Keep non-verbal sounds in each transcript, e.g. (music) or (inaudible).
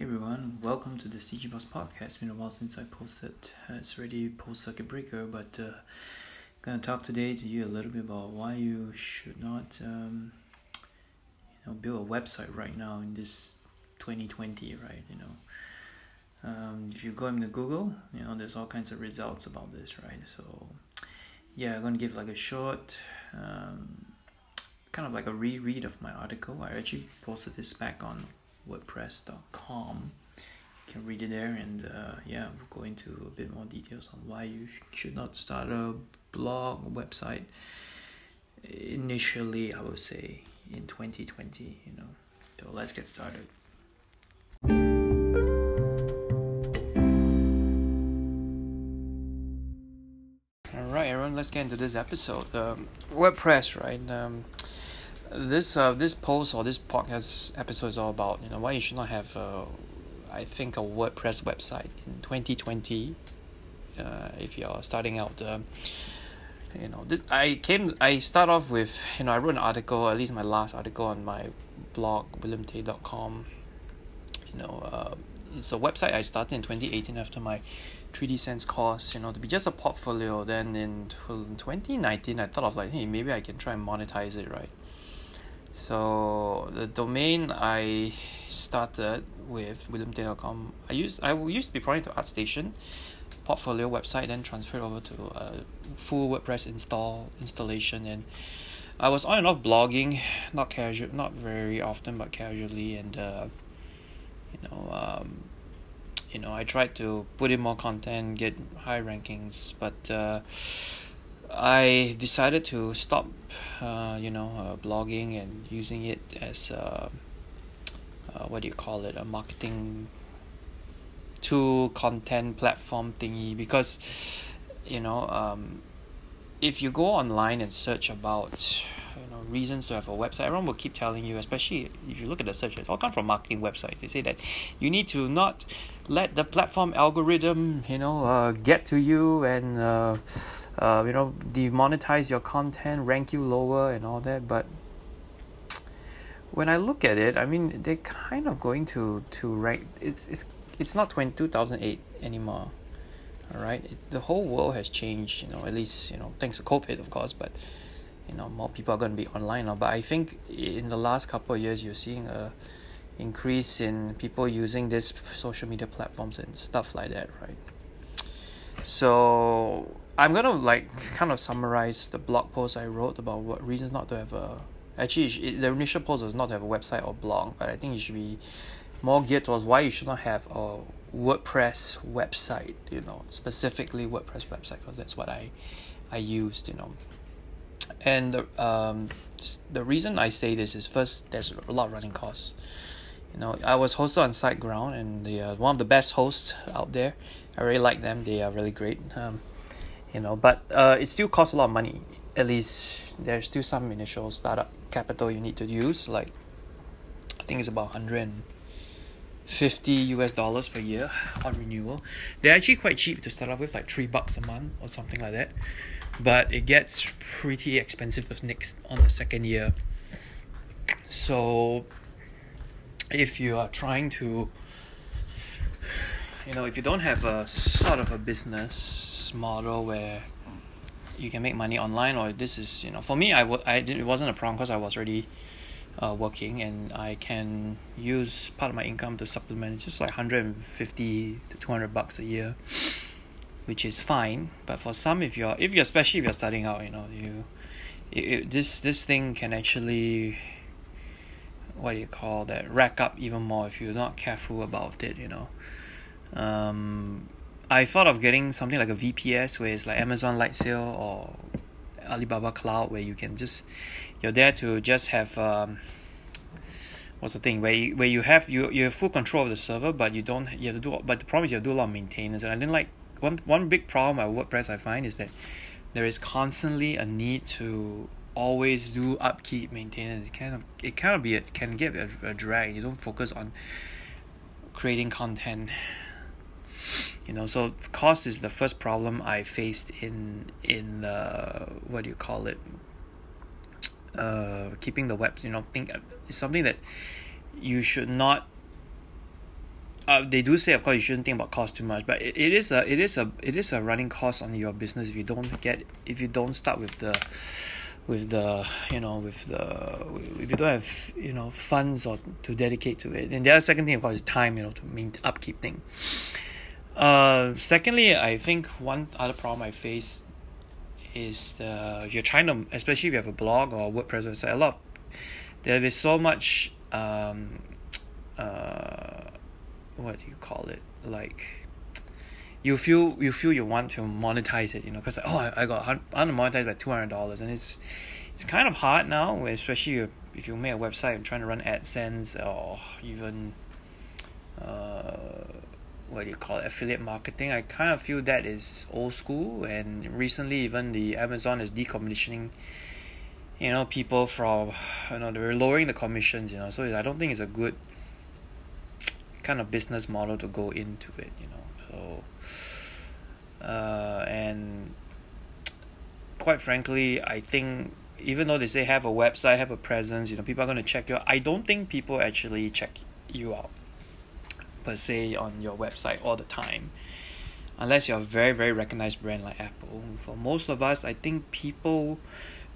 Hey everyone, welcome to the CG Boss podcast. It's been a while since I posted. Uh, it's already post circuit breaker, but uh, gonna talk today to you a little bit about why you should not, um, you know, build a website right now in this 2020, right? You know, um, if you go into Google, you know, there's all kinds of results about this, right? So, yeah, I'm gonna give like a short, um, kind of like a reread of my article. I actually posted this back on wordpress.com you can read it there and uh, yeah we'll go into a bit more details on why you sh- should not start a blog website initially i would say in 2020 you know. So let's get started. All right everyone let's get into this episode. Um, wordpress right? Um, this uh this post or this podcast episode is all about you know why you should not have a, I think a WordPress website in 2020 uh, if you're starting out um, you know this I came I start off with you know I wrote an article at least my last article on my blog williamtay.com you know uh, it's a website I started in 2018 after my 3D Sense course you know to be just a portfolio. Then in 2019 I thought of like hey maybe I can try and monetize it right so the domain I started with williamtay.com I used I used to be prior to ArtStation portfolio website then transferred over to a full WordPress install installation and I was on and off blogging not casual not very often but casually and uh, you know um, you know I tried to put in more content get high rankings but uh, I decided to stop, uh, you know, uh, blogging and using it as a, uh, what do you call it, a marketing tool, content platform thingy. Because, you know, um, if you go online and search about, you know, reasons to have a website, everyone will keep telling you, especially if you look at the search, all come from marketing websites. They say that you need to not let the platform algorithm, you know, uh, get to you and. Uh, you know demonetize your content rank you lower and all that but when I look at it I mean they're kind of going to to rank it's it's it's not 20, 2008 anymore all right it, the whole world has changed you know at least you know thanks to COVID of course but you know more people are going to be online now but I think in the last couple of years you're seeing a increase in people using this social media platforms and stuff like that right? So I'm gonna like kind of summarize the blog post I wrote about what reasons not to have a actually it, the initial post was not to have a website or blog but I think it should be more geared towards why you should not have a WordPress website you know specifically WordPress website because that's what I I used you know. And the um the reason I say this is first there's a lot of running costs. You know I was hosted on SiteGround and they are one of the best hosts out there. I really like them. They are really great. Um you know but uh it still costs a lot of money. At least there's still some initial startup capital you need to use like I think it's about 150 US dollars per year on renewal. They're actually quite cheap to start off with like three bucks a month or something like that. But it gets pretty expensive the next on the second year. So if you are trying to you know if you don't have a sort of a business model where you can make money online or this is you know for me I w- I didn't it wasn't a problem because I was already uh, working and I can use part of my income to supplement it's just like 150 to 200 bucks a year which is fine. But for some if you're if you're especially if you're starting out you know you it, it, this this thing can actually what do you call that rack up even more if you're not careful about it you know. Um I thought of getting something like a VPS where it's like Amazon Lightsail or Alibaba Cloud where you can just you're there to just have um what's the thing? Where you, where you have you you have full control of the server but you don't you have to do but the problem is you have to do a lot of maintenance. And I didn't like one one big problem at WordPress I find is that there is constantly a need to always do upkeep maintenance. It kind of it kind of be it can get a, a drag. You don't focus on creating content you know so cost is the first problem I faced in in uh what do you call it? Uh keeping the web you know think it's something that you should not uh, they do say of course you shouldn't think about cost too much but it, it is a it is a it is a running cost on your business if you don't get if you don't start with the with the you know with the if you don't have you know funds or to dedicate to it. And the other second thing of course is time you know to mean upkeep thing uh secondly I think one other problem I face is the you're trying to especially if you have a blog or WordPress website a lot there is so much um uh what do you call it? Like you feel you feel you want to monetize it you know because oh I, I got I want to monetize by two hundred dollars and it's it's kind of hard now especially if, if you make a website and trying to run AdSense or even uh what do you call it affiliate marketing I kind of feel that is old school. And recently even the Amazon is decommissioning you know people from you know they're lowering the commissions you know. So I don't think it's a good kind of business model to go into it you know. So uh and quite frankly I think even though they say have a website have a presence you know people are going to check you out. I don't think people actually check you out per se on your website all the time. Unless you're a very very recognized brand like Apple. For most of us I think people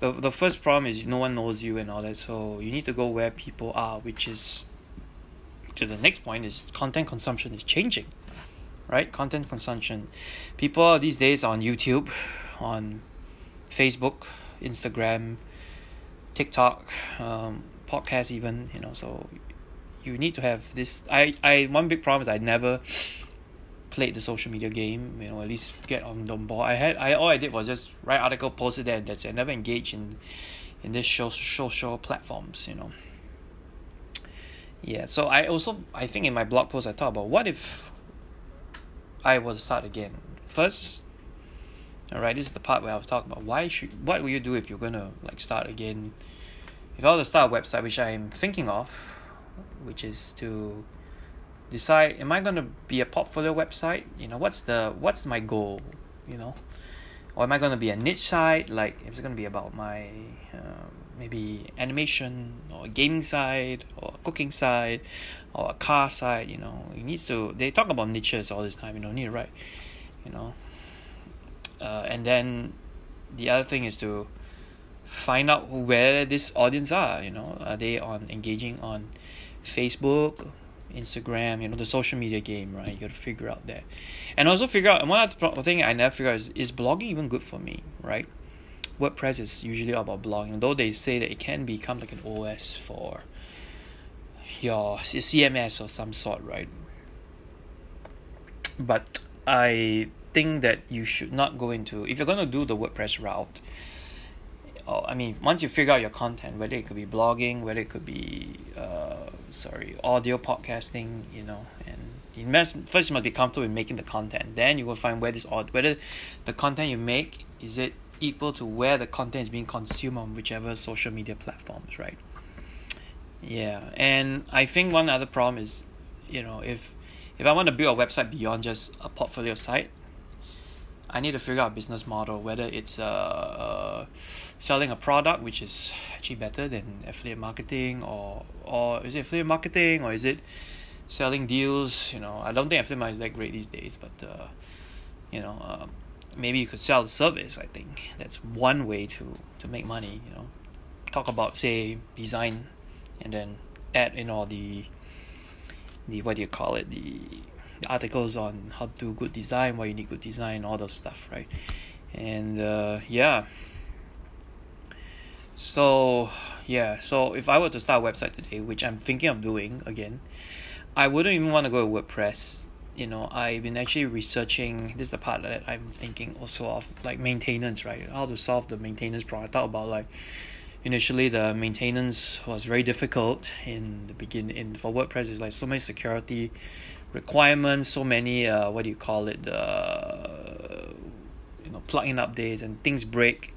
the the first problem is no one knows you and all that. So you need to go where people are which is to the next point is content consumption is changing right? Content consumption. People these days on youtube on facebook instagram tiktok um, podcast even you know so you need to have this I I one big problem is I never (sniffs) played the social media game you know at least get on the ball. I had I all I did was just write article post it there and that's it. I never engage in in this show social platforms you know. Yeah so I also I think in my blog post I thought about what if I was to start again. First alright this is the part where I was talking about why should what will you do if you're gonna like start again? If I were to start a website which I'm thinking of which is to decide am I gonna be a portfolio website? You know what's the what's my goal you know? Or am I gonna be a niche site? Like it's gonna be about my uh, maybe animation or gaming side or cooking side or a car side you know? It needs to they talk about niches all this time you know need to write you know? Uh, and then the other thing is to find out where this audience are you know? Are they on engaging on facebook instagram you know the social media game right you got to figure out that and also figure out and one other thing i never figure out is, is blogging even good for me right WordPress is usually about blogging, though they say that it can become like an OS for your CMS or some sort, right? But I think that you should not go into if you're going to do the WordPress route. Or, I mean, once you figure out your content, whether it could be blogging, whether it could be uh, sorry, audio podcasting, you know, and you must first you must be comfortable with making the content. Then you will find where this odd whether the content you make is it equal to where the content is being consumed on whichever social media platforms, right? Yeah, and I think one other problem is, you know, if if I want to build a website beyond just a portfolio site, I need to figure out a business model, whether it's uh, uh, selling a product, which is actually better than affiliate marketing, or or is it affiliate marketing, or is it selling deals? You know, I don't think affiliate marketing is that great these days, but uh, you know, um, maybe you could sell the service i think that's one way to to make money you know talk about say design and then add in all the the what do you call it the articles on how to good design why you need good design all those stuff right? And uh, yeah. So yeah so if i were to start a website today which i'm thinking of doing again i wouldn't even want to go to wordpress. You know I've been actually researching this is the part that I'm thinking also of like maintenance right? How to solve the maintenance problem. I thought about like initially the maintenance was very difficult in the beginning in for WordPress is like so many security requirements so many uh what do you call it the you know plugin updates and things break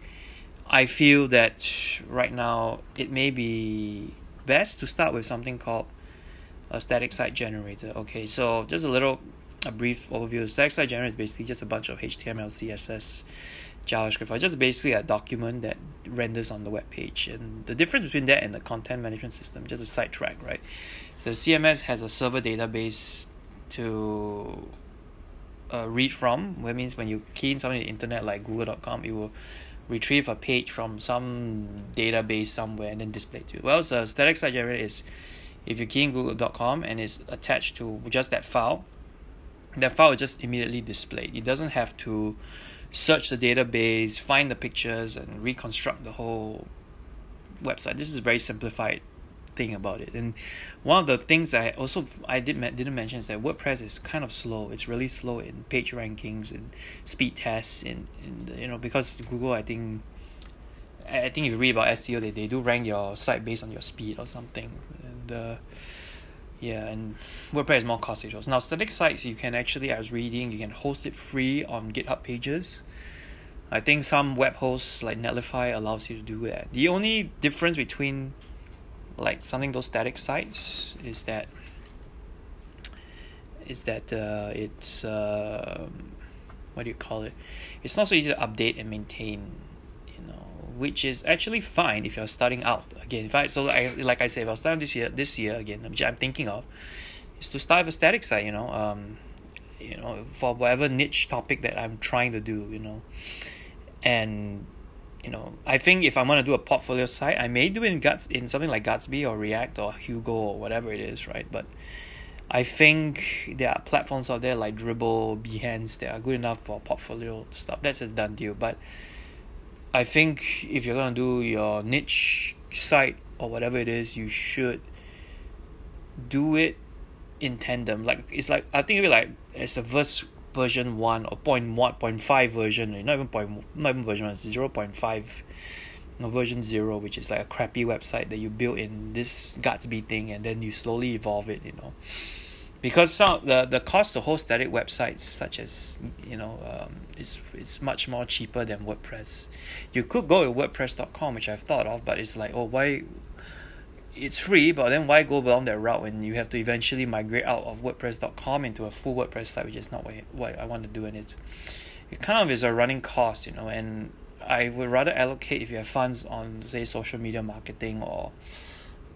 I feel that right now it may be best to start with something called a static site generator. Okay, so just a little a brief overview. Static site generator is basically just a bunch of HTML, CSS, JavaScript, or just basically a document that renders on the web page. And the difference between that and the content management system, just a sidetrack, right? The CMS has a server database to uh, read from. That means when you key in something on the internet like Google.com, it will retrieve a page from some database somewhere and then display to you. Well, so static site generator is if you key in Google.com and it's attached to just that file, that file is just immediately displayed. It doesn't have to search the database, find the pictures, and reconstruct the whole website. This is very simplified thing about it. And one of the things I also I did didn't mention is that WordPress is kind of slow. It's really slow in page rankings and speed tests. In, in you know because Google I think I think if you read about SEO they, they do rank your site based on your speed or something. And uh, yeah, and WordPress is more costly. Now static sites you can actually I was reading you can host it free on GitHub pages. I think some web hosts like Netlify allows you to do that. The only difference between like something those static sites is that is that uh, it's uh, what do you call it? It's not so easy to update and maintain, you know, which is actually fine if you're starting out. Again, if I so like, like I said, if I was starting this year, this year again, which I'm thinking of, is to start with a static site. You know, um, you know, for whatever niche topic that I'm trying to do. You know, and you know, I think if I'm gonna do a portfolio site, I may do it in guts in something like Gatsby or React or Hugo or whatever it is, right? But I think there are platforms out there like Dribbble, Behance that are good enough for portfolio stuff. That's a done deal. But I think if you're gonna do your niche site or whatever it is, you should do it in tandem. Like it's like I think of it like as a verse version one or point one point five version, not even point not even version one, zero point five no, version zero, which is like a crappy website that you build in this Gatsby thing and then you slowly evolve it, you know. Because some the the cost to host static websites such as you know um, is it's much more cheaper than WordPress. You could go with WordPress.com, which I've thought of, but it's like oh why it's free, but then why go down that route when you have to eventually migrate out of WordPress.com into a full WordPress site, which is not what, what I want to do in it. It kind of is a running cost, you know, and I would rather allocate if you have funds on say social media marketing or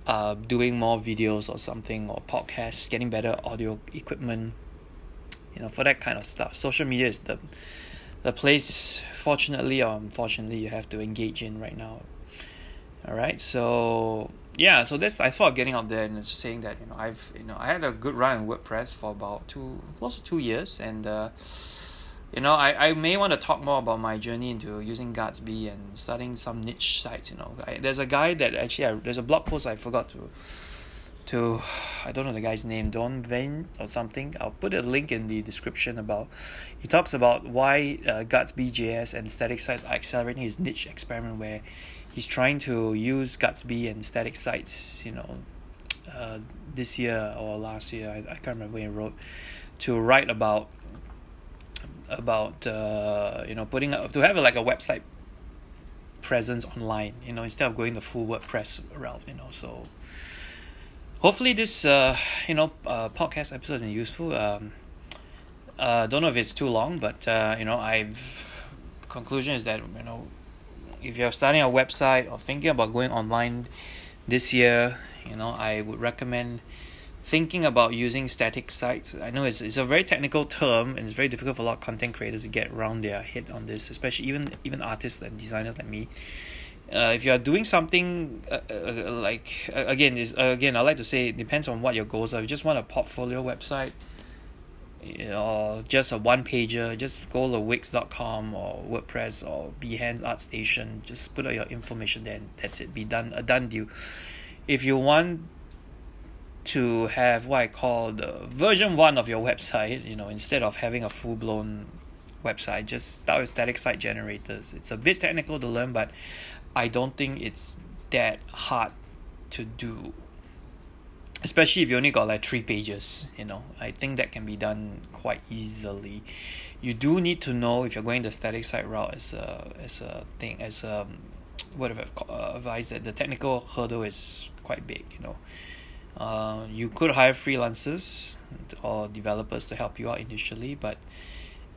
uh, doing more videos or something or podcasts, getting better audio equipment, you know, for that kind of stuff. Social media is the the place, fortunately or unfortunately, you have to engage in right now. All right, so yeah, so that's I thought of getting out there and just saying that you know I've you know I had a good run in WordPress for about two close to two years and uh, you know I, I may want to talk more about my journey into using Gatsby and starting some niche sites you know. I, there's a guy that actually I, there's a blog post I forgot to to I don't know the guy's name Don Vane or something. I'll put a link in the description about he talks about why uh, Gatsby JS and static sites are accelerating his niche experiment where he's trying to use Gatsby and static sites, you know, uh, this year or last year, I, I can't remember when he wrote, to write about about uh, you know putting up to have like a website presence online, you know, instead of going the full WordPress route, you know. So hopefully this uh, you know uh, podcast episode is useful. Um, uh, don't know if it's too long, but uh, you know, I've conclusion is that you know if you're starting a website or thinking about going online this year, you know, I would recommend thinking about using static sites. I know it's, it's a very technical term and it's very difficult for a lot of content creators to get around their head on this, especially even even artists and designers like me. Uh, if you are doing something uh, uh, like uh, again is uh, again I like to say it depends on what your goals are. If you just want a portfolio website, or just a one pager, just go to Wix.com or WordPress or Behance ArtStation. Just put out your information there. that's it. Be done. A done deal. If you want to have what I call the version one of your website, you know, instead of having a full blown website, just start with static site generators. It's a bit technical to learn, but I don't think it's that hard to do especially if you only got like three pages you know I think that can be done quite easily. You do need to know if you're going the static site route as a as a thing as a (tsk) what have uh, advised that the technical hurdle is quite big you know. Uh, you could hire freelancers or developers to help you out initially but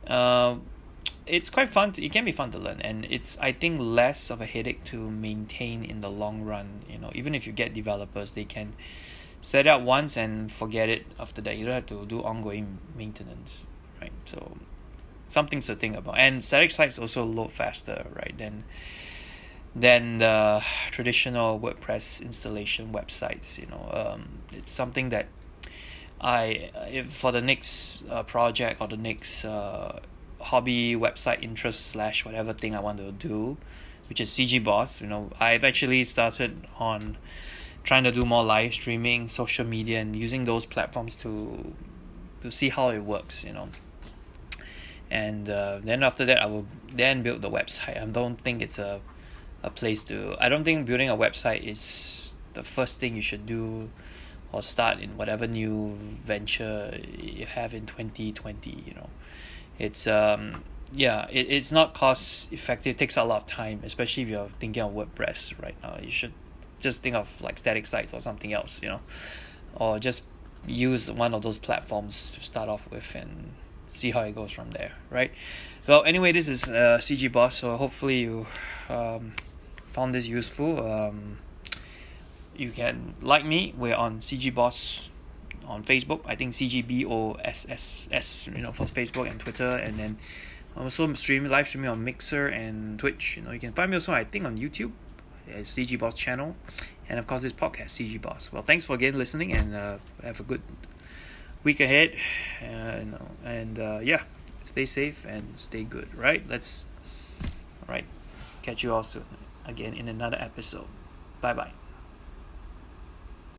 uh, (tsk) it's quite fun to, it can be fun to learn and it's I think less of a headache to maintain in the long run you know. Even if you get developers they can set it up once and forget it after that. You don't have to do ongoing maintenance right? So something to think about. And static sites also load faster right than than the traditional WordPress installation websites you know? Um, it's something that I if for the next uh, project or the next uh, hobby website interest slash whatever thing I want to do which is CG Boss you know I've actually started on trying to do more live streaming social media and using those platforms to to see how it works you know. And uh, then after that I will then build the website. I don't think it's a a place to I don't think building a website is the first thing you should do or start in whatever new venture you have in 2020 you know. It's um yeah it, it's not cost effective. It takes a lot of time especially if you're thinking of WordPress right now. You should just think of like static sites or something else you know? Or just use one of those platforms to start off with and see how it goes from there right? Well anyway this is uh, CG Boss so hopefully you um, found this useful. Um, you can like me. We're on CG Boss on Facebook. I think CGBOSSS you know for Facebook and Twitter. And then i'm also streaming live streaming on Mixer and Twitch. You know you can find me also I think on YouTube CG Boss channel and of course this podcast CG Boss well thanks for again listening and uh, have a good week ahead uh, and uh, yeah stay safe and stay good right let's all right catch you all soon again in another episode. Bye bye.